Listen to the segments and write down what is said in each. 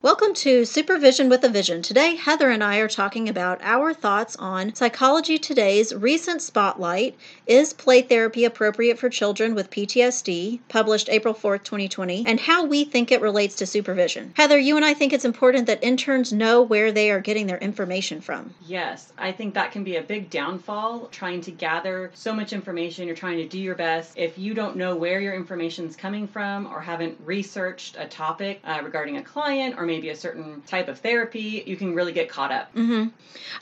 Welcome to Supervision with a Vision. Today, Heather and I are talking about our thoughts on Psychology Today's recent spotlight Is Play Therapy Appropriate for Children with PTSD, published April 4th, 2020, and how we think it relates to supervision. Heather, you and I think it's important that interns know where they are getting their information from. Yes, I think that can be a big downfall trying to gather so much information. You're trying to do your best. If you don't know where your information is coming from or haven't researched a topic uh, regarding a client or maybe a certain type of therapy, you can really get caught up. Mm-hmm.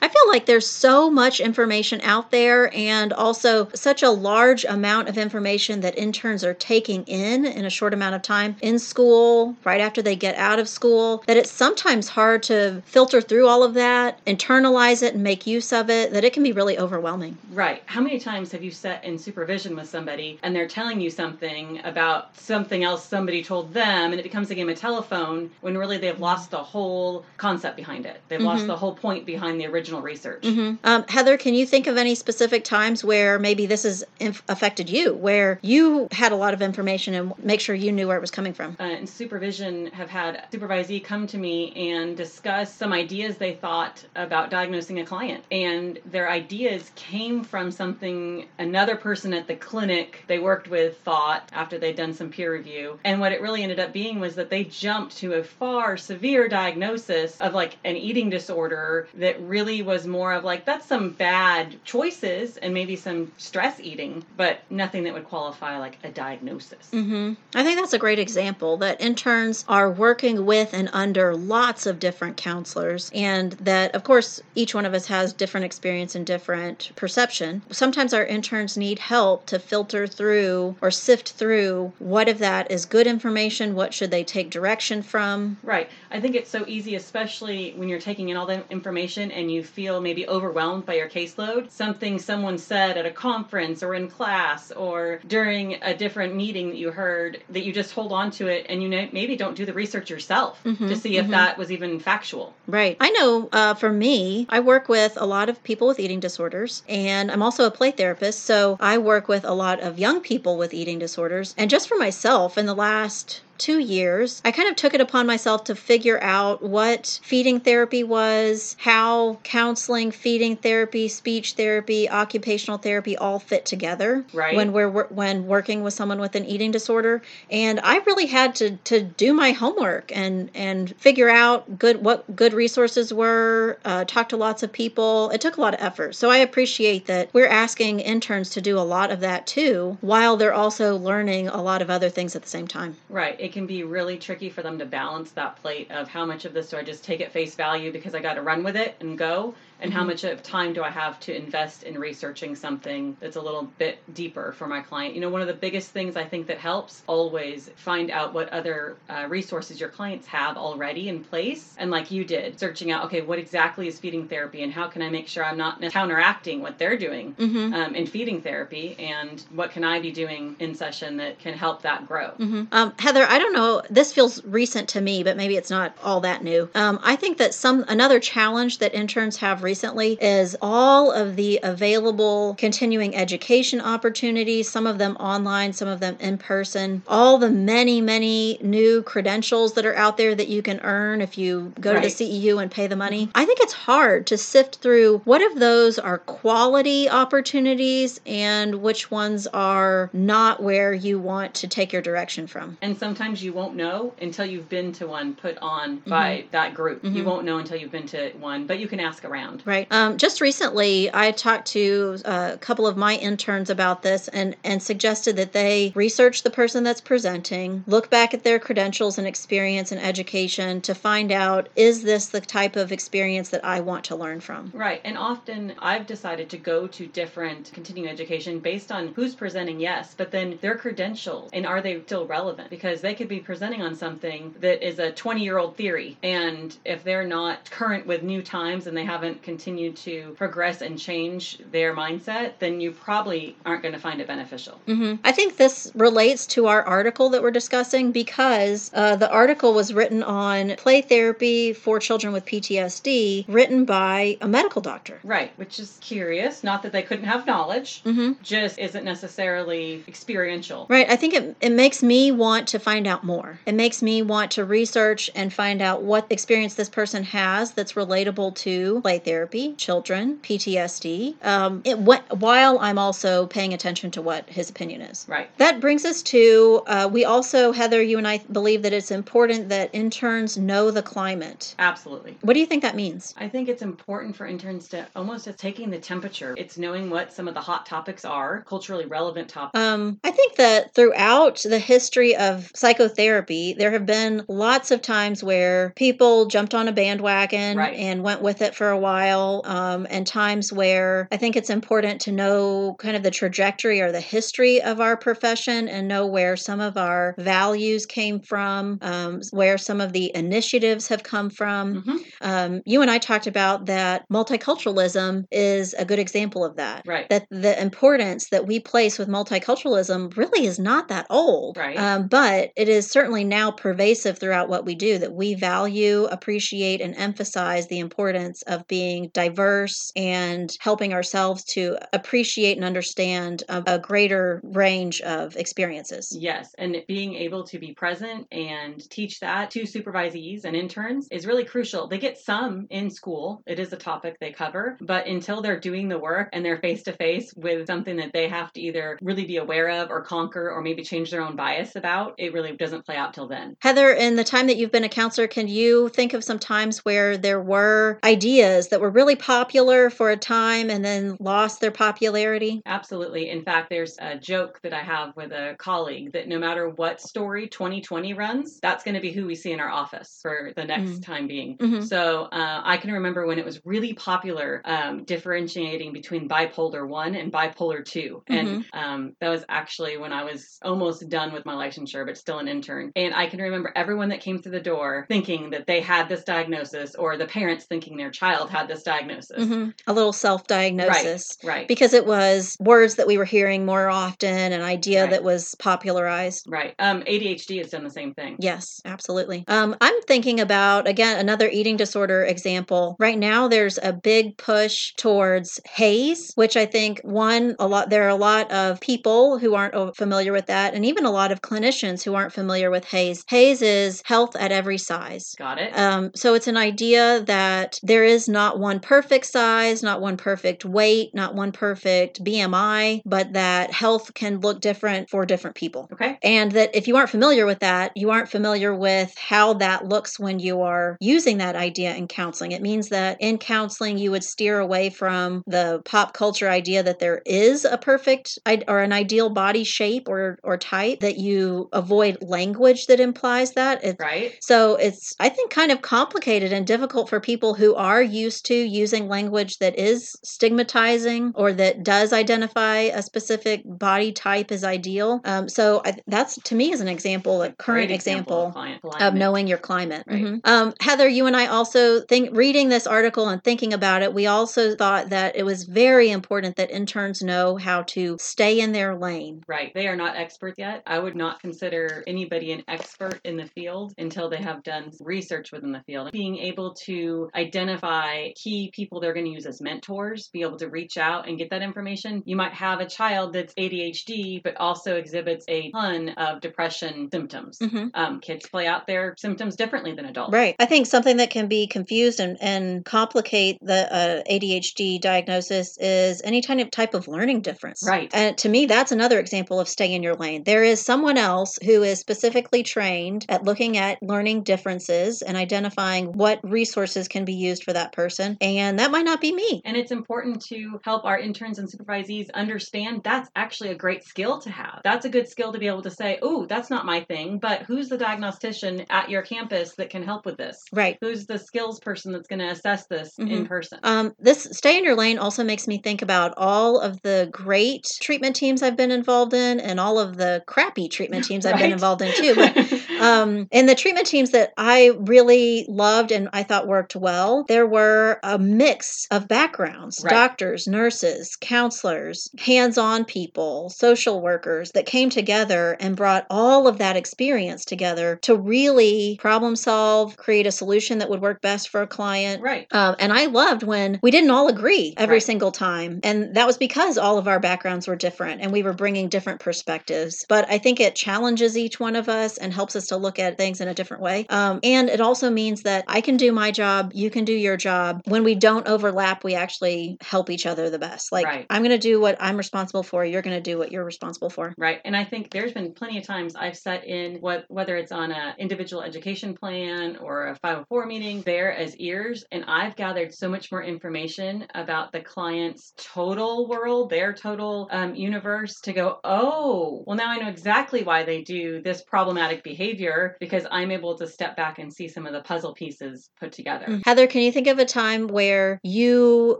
I feel like there's so much information out there and also such a large amount of information that interns are taking in in a short amount of time in school, right after they get out of school, that it's sometimes hard to filter through all of that, internalize it, and make use of it, that it can be really overwhelming. Right. How many times have you sat in supervision with somebody and they're telling you something about something else somebody told them and it becomes a game of telephone when really they've lost the whole concept behind it? They've lost the whole point behind the original research. Um, Heather, can you think of any specific times where maybe this has inf- affected you, where you had a lot of information and make sure you knew where it was coming from? uh, in supervision have had supervisee come to me and discuss some ideas they thought about diagnosing a client and their ideas came from something another person at the clinic they worked with thought after they'd done some peer review and what it really ended up being was that they jumped to a far severe diagnosis of like an eating disorder that really was more of like that's some bad choices and maybe some stress eating but nothing that would qualify like a diagnosis hmm I think that's a great example that interns are working with and under lots of different counselors, and that, of course, each one of us has different experience and different perception. Sometimes our interns need help to filter through or sift through what of that is good information, what should they take direction from. Right. I think it's so easy, especially when you're taking in all the information and you feel maybe overwhelmed by your caseload. Something someone said at a conference or in class or during a different meeting that you heard that you just hold on to it and you maybe don't do the research yourself to see if that was even factual. Right. I know uh, for me, I work with a lot of people with eating disorders, and I'm also a play therapist. So I work with a lot of young people with eating disorders. And just for myself, in the last two years, I kind of took it upon myself to figure out what feeding therapy was, how counseling, feeding therapy, speech therapy, occupational therapy all fit together Right. when we're when working with someone with an eating disorder. And I really had to to do my homework and and figure out good what good resources were. Uh, talk to lots of people. It took a lot of effort. So I appreciate that we're asking interns to do a lot of that too, while they're also learning a lot of other things at the same time. Right. It can be really tricky for them to balance that plate of how much of this do I just take at face value because I got to run with it and go, and how much of time do I have to invest in researching something that's a little bit deeper for my client. You know, one of the biggest things I think that helps always find out what other uh, resources your clients have already in place, and like you did, searching out okay, what exactly is feeding therapy, and how can I make sure I'm not counteracting what they're doing um, in feeding therapy, and what can I be doing in session that can help that grow. Um, Heather, I don't know. This feels recent to me, but maybe it's not all that new. Um, I think that some another challenge that interns have recently is all of the available continuing education opportunities. Some of them online, some of them in person. All the many, many new credentials that are out there that you can earn if you go Right. to the CEU and pay the money. I think it's hard to sift through what of those are quality opportunities and which ones are not where you want to take your direction from. And sometimes you won't know until you've been to one put on by that group. You Mhm. won't know until you've been to one, but you can ask around. Right. Um, just recently, I talked to uh, a couple of my interns about this and, and suggested that they research the person that's presenting, look back at their credentials and experience and education to find out is this the type of experience that I want to learn from? Right. And often I've decided to go to different continuing education based on who's presenting, yes, but then their credentials and are they still relevant? Because they could be presenting on something that is a 20 year old theory. And if they're not current with new times and they haven't continued to progress and change their mindset, then you probably aren't going to find it beneficial. hmm I think this relates to our article that we're discussing because uh, the article was written on play therapy for children with PTSD, written by a medical doctor. Right. Which is curious. Not that they couldn't have knowledge, hmm just isn't necessarily experiential. Right. I think it, it makes me want to find out more. It makes me want to research and find out what experience this person has that's relatable to play therapy, children, PTSD, um, it, what, while I'm also paying attention to what his opinion is. Right. That brings us to uh, we also, Heather, you and I believe that it's important that interns know the climate. Absolutely. What do you think that means? I think it's important for interns to almost just taking the temperature. It's knowing what some of the hot topics are, culturally relevant topics. Um, I think that throughout the history of psychotherapy, there have been lots of times where people jumped on a bandwagon Right. and went with it for a while, um, and times where I think it's important to know kind of the trajectory or the history of our profession and know where some of our values came from, um, where some of the initiatives have come from. Mhm. Um, you and I talked about that multiculturalism is a good example of that Right. that the importance that we place with multiculturalism really is not that old. Right. Um, but it is certainly now pervasive throughout what we do, that we value, appreciate, and emphasize the importance of being diverse and helping ourselves to appreciate and understand a, a greater range of experiences. Yes, and being able to be present and teach that to supervisees and interns is really crucial. They get some in school, it is a topic they cover, but until they're doing the work and they're face to face with something that they have to either really be aware of or conquer or maybe change their own bias about, it really doesn't play out till then. Heather, in the time that you've been a counselor, can you think of some times where there were ideas that were really popular for a time and then lost their popularity? Absolutely. In fact, there's a joke that I have with a colleague that no matter what story 20/20 runs, that's going to be who we see in our office for the next time being. Mhm. So uh, I can remember when it was really popular um, differentiating between bipolar 1 and bipolar 2. And um, that was actually when I was almost done with my licensure, but still an intern. And I can remember everyone that came through the door thinking that they had this diagnosis or the parents thinking their child had this diagnosis. hmm A little self diagnosis. Right. Because it was words that we were hearing more often, an idea Right. that was popularized. Right. Um, ADHD has done the same thing. Yes, absolutely. Um, I'm thinking about again another eating disorder example. Right now, there's a big push towards HAES, which I think one a lot. There are a lot of people who aren't familiar with that, and even a lot of clinicians who aren't familiar with HAES. HAES is health at every size. Got it. Um, so it's an idea that there is not one perfect size, not one perfect weight, not one perfect BMI, but that health can look different for different people. okay. And that if you aren't familiar with that, you aren't familiar with how that looks when you are using that idea in counseling. It means that in counseling, you would steer away from the pop culture idea that there is a perfect or an ideal body shape or, or type, that you avoid language that implies that. It's Right. so it's, I think, kind of complicated and difficult for people who are used to using language that is stigmatizing or that does identify a specific body type as ideal. Um, so I, that's to me is an example, a current Great example. of of knowing your climate. Right. Mhm. Um, Heather, you and I also think reading this article and thinking about it, we also thought that it was very important that interns know how to stay in their lane. Right. They are not experts yet. I would not consider anybody an expert in the field until they have done research within the field. Being able to identify key people they're going to use as mentors, be able to reach out and get that information. You might have a child that's ADHD, but also exhibits a ton of depression symptoms. Mhm. Um, kids play out their symptoms differently than adults. Right. I think something that can be confused and, and complicate the uh, ADHD diagnosis is any kind of type of learning difference. Right. And to me, that's another example of stay in your lane. There is someone else who is specifically trained at looking at learning differences and identifying what resources can be used for that person. And that might not be me. And it's important to help our interns and supervisees understand that's actually a great skill to have. That's a good skill to be able to say, oh, that's not my thing, but who's the diagnostician at your campus that can help with this? Right. Who's the skills person that's going to assess this Mhm. in person? Um, this stay in your lane also makes me think about all of the great treatment teams I've been involved in and all of the crappy treatment teams I've been involved in too. But um, and the treatment teams that I really loved and I thought worked well, there were a mix of backgrounds Right. doctors, nurses, counselors, hands on people, social workers that came together and brought all of that experience together to really problem solve, create a solution that would work best for a client. right. Um, and I loved when we didn't all agree every Right. single time. And that was because all of our backgrounds were different and we were bringing different perspectives. But I think it challenges each one of us and helps us to look at things in a different way. Um, and it also means that I can do my job, you can do your job. When we don't overlap, we actually help each other the best. Like, Right. I'm going to do what I'm responsible for, you're going to do what you're responsible for. Right. And I think there's been plenty of times I've sat in what whether it's on a individual education plan or a 504 meeting there as ears and I've gathered so much more information about the client's total world, their total um, universe to go, oh, well now I know exactly why they do this problematic behavior because I'm able to step back and see some of the puzzle pieces put together. Heather, can you think of a time where you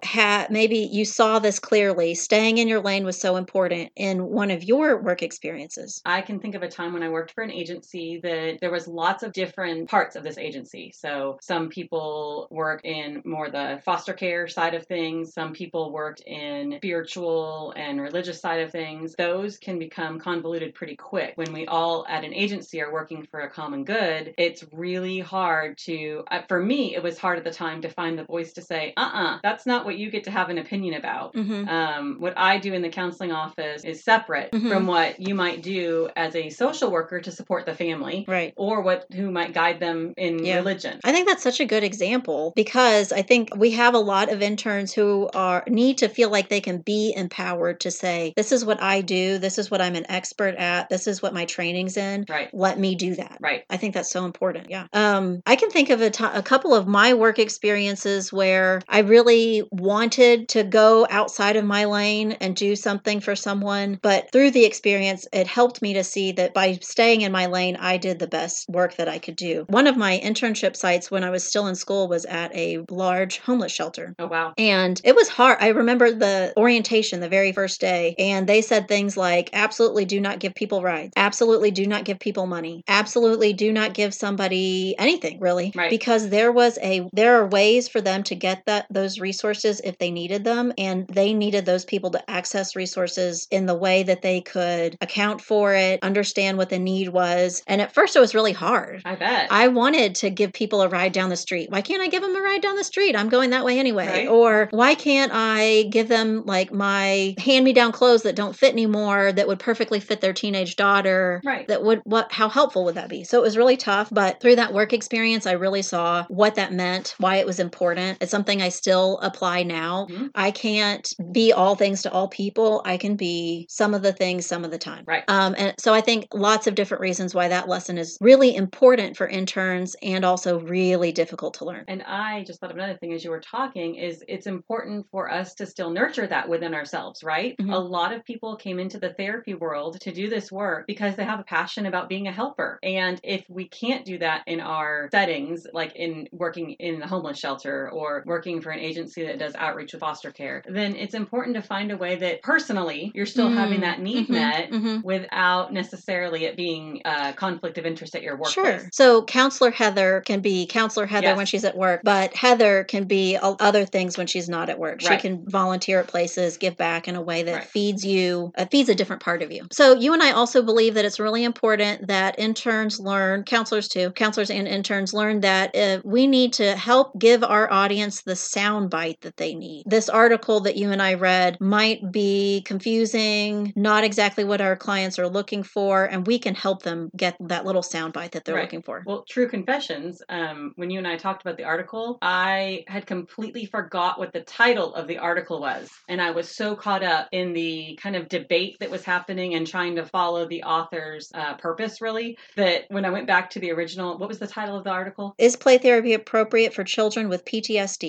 had maybe you saw this clearly? Staying in your lane was so important in one of your work experiences. I can think of a time when I worked for an agency that there was lots of different parts of this agency. So some people work in more the foster care side of things, some people worked in spiritual and religious side of things. Those can become convoluted pretty quick. When we all at an agency are working for a common good, it's really hard to uh, for me it was hard at the time to find the voice to say, "Uh-uh, that's not what you get to have an opinion about." Mm-hmm. um, what I do in the counseling office is separate Mhm. from what you might do as a social worker to support the family Right. or what who might guide them in Yeah. religion. I think that's such a good example because I think we have a lot of interns who are need to feel like they can be empowered to say, "This is what I do. This is what I'm an expert at. This is what my training's in. Right. Let me do that." Right. I think that's so important. Yeah. Um, I can think of a ti- a couple of my work experiences where I really wanted to go outside of my lane and do something for someone, but through the experience, it helped me to see that by staying in my lane, I did the best work that I could do. One of my internship sites when I was still in school was at a large homeless shelter. Oh wow. And it was hard. I remember the orientation the very first day, and they said things like, absolutely do not give people rides, absolutely do not give people money, absolutely do not give somebody anything, really. Right. Because there was a, there are ways for them to get that, those resources if they needed them, and they needed those people to access resources in the way that they could account for it, understand what the need was. And at first, it was really hard. I bet. I wanted to give people a ride down the street. Why can't I give them a ride down the street? I'm going that way anyway. Right. Or why can't I give them like my hand me down clothes that don't fit anymore that would perfectly fit their teenage daughter? Right. That would what how helpful would that be? So it was really tough, but through that work experience I really saw what that meant, why it was important. It's something I still apply now. Mhm. I can't be all things to all people. I can be some of the things some of the time. Right. Um, and so I think lots of different reasons why that lesson is really important for interns and also really difficult to learn. And I just thought of another thing as you were talking is it's important for us to still nurture that within ourselves, right? Mhm. A lot of people came into the therapy world to do this work because they have a passion about being a helper. And if we can't do that in our settings, like in working in the homeless shelter or working for an agency that does outreach with foster care, then it's important to find a way that personally you're still having that need Mhm, met mhm. without necessarily it being a conflict of interest at your workplace. Sure. So counselor Heather can be counselor Heather Yes. when she's at work, but Heather can be other things when she's not at work. She can volunteer at places, give back in a way that Right. feeds you, uh, feeds a different part of you. So you and I also believe that it's really important that interns learn, counselors too, counselors and interns learn that uh, we need to help give our audience the sound bite that they need. This article that you and I read might be confusing, not exactly what our clients are looking for, and we can help them get that little sound bite that they're Right. looking for. Well, true confessions. Um, when you and I talked about the article, I had completely forgot what the title of the article was, and I was so caught up in the kind of debate that was happening and trying to follow the author's uh, purpose, really. That when I went back to the original, what was the title of the article? Is play therapy appropriate for children with PTSD?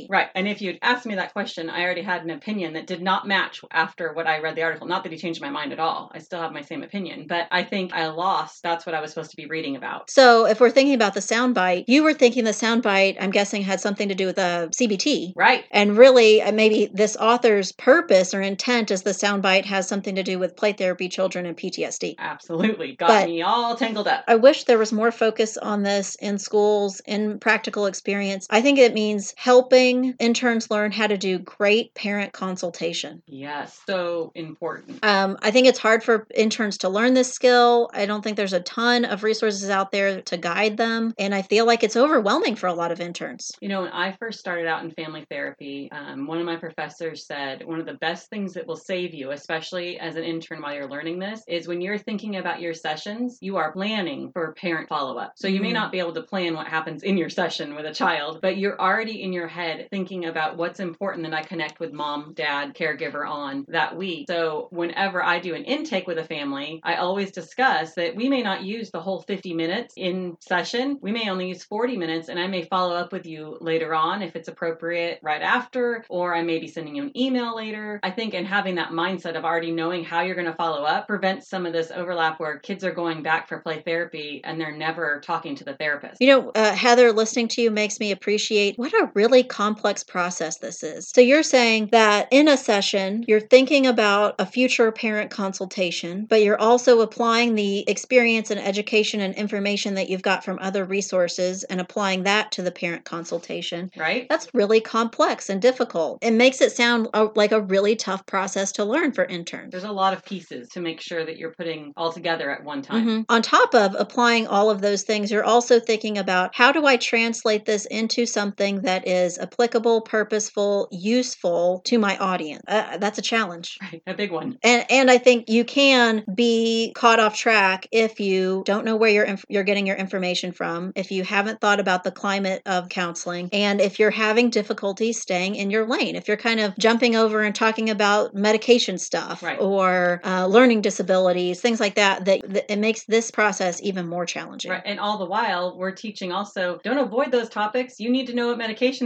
Right. And if you'd asked me that question, I already had an opinion that did not match after what I read the article. Not that he changed my mind at all. I still have my same opinion, but I think I lost. That's what I was supposed to be reading about. So if we're thinking about the soundbite, you were thinking the soundbite, I'm guessing, had something to do with a CBT. Right. And really, uh, maybe this author's purpose or intent is the soundbite has something to do with play therapy, children, and PTSD. Absolutely. Got But- me all tangled up. I wish there was more focus on this in schools, in practical experience. I think it means helping interns learn how to do great parent consultation. Yes. So important. Um, I think it's hard for interns to learn this skill. I don't think there's a ton of resources out there to guide them. And I feel like it's overwhelming for a lot of interns. You know, when I first started out in family therapy, um, one of my professors said one of the best things that will save you, especially as an intern while you're learning this, is when you're thinking about your sessions, you are planning for parent follow up. So you may Mhm. not be able to plan what happens in your session with a child, but you're already in your head thinking about what's important that I connect with mom, dad, caregiver on that week. So whenever I do an intake with a family, I always discuss that we may not use the whole 50 minutes in session. We may only use 40 minutes, and I may follow up with you later on if it's appropriate right after, or I may be sending you an email later. I think, and having that mindset of already knowing how you're going to follow up prevents some of this overlap where kids are going back for play therapy and they're never talking to the therapist. You know, uh, Heather, listening to you makes me appreciate what a really complex process this is. So you're saying that in a session, you're thinking about a future parent consultation, but you're also applying the experience and education and information that you've got from other resources and applying that to the parent consultation. right? That's really complex and difficult. It makes it sound uh, like a really tough process to learn for interns. There's a lot of pieces to make sure that you're putting all together at one time. Mhm. On top of applying all of those things, you're also thinking about how do I translate this into something that is applicable, purposeful, useful to my audience? Uh, that's a challenge. Right, a big one. And and I think you can be caught off track if you don't know where you're inf- you're getting your information from, if you haven't thought about the climate of counseling, and if you're having difficulty staying in your lane, if you're kind of jumping over and talking about medication stuff Right. or uh, learning disabilities, things like that, that, that it makes this process even more challenging. Right. And all the while, we're teaching also don't avoid those topics. You need to know what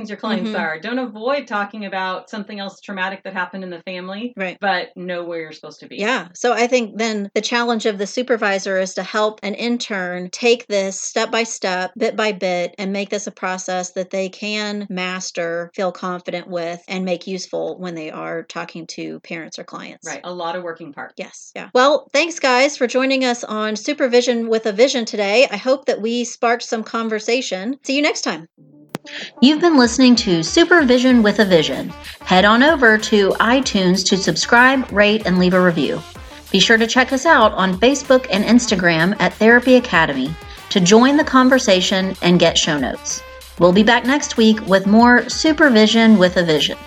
medications your clients Mhm. are. Don't avoid talking about something else traumatic that happened in the family, Right. but know where you're supposed to be. Yeah. So I think then the challenge of the supervisor is to help an intern take this step by step, bit by bit, and make this a process that they can master, feel confident with, and make useful when they are talking to parents or clients. Right. A lot of working parts. Yes. Yeah. Well, thanks, guys, for joining us on Supervision with a Vision today. I hope that we sparked some conversation. See you next time. You've been listening to Supervision with a Vision. Head on over to iTunes to subscribe, rate, and leave a review. Be sure to check us out on Facebook and Instagram at Therapy Academy to join the conversation and get show notes. We'll be back next week with more Supervision with a Vision.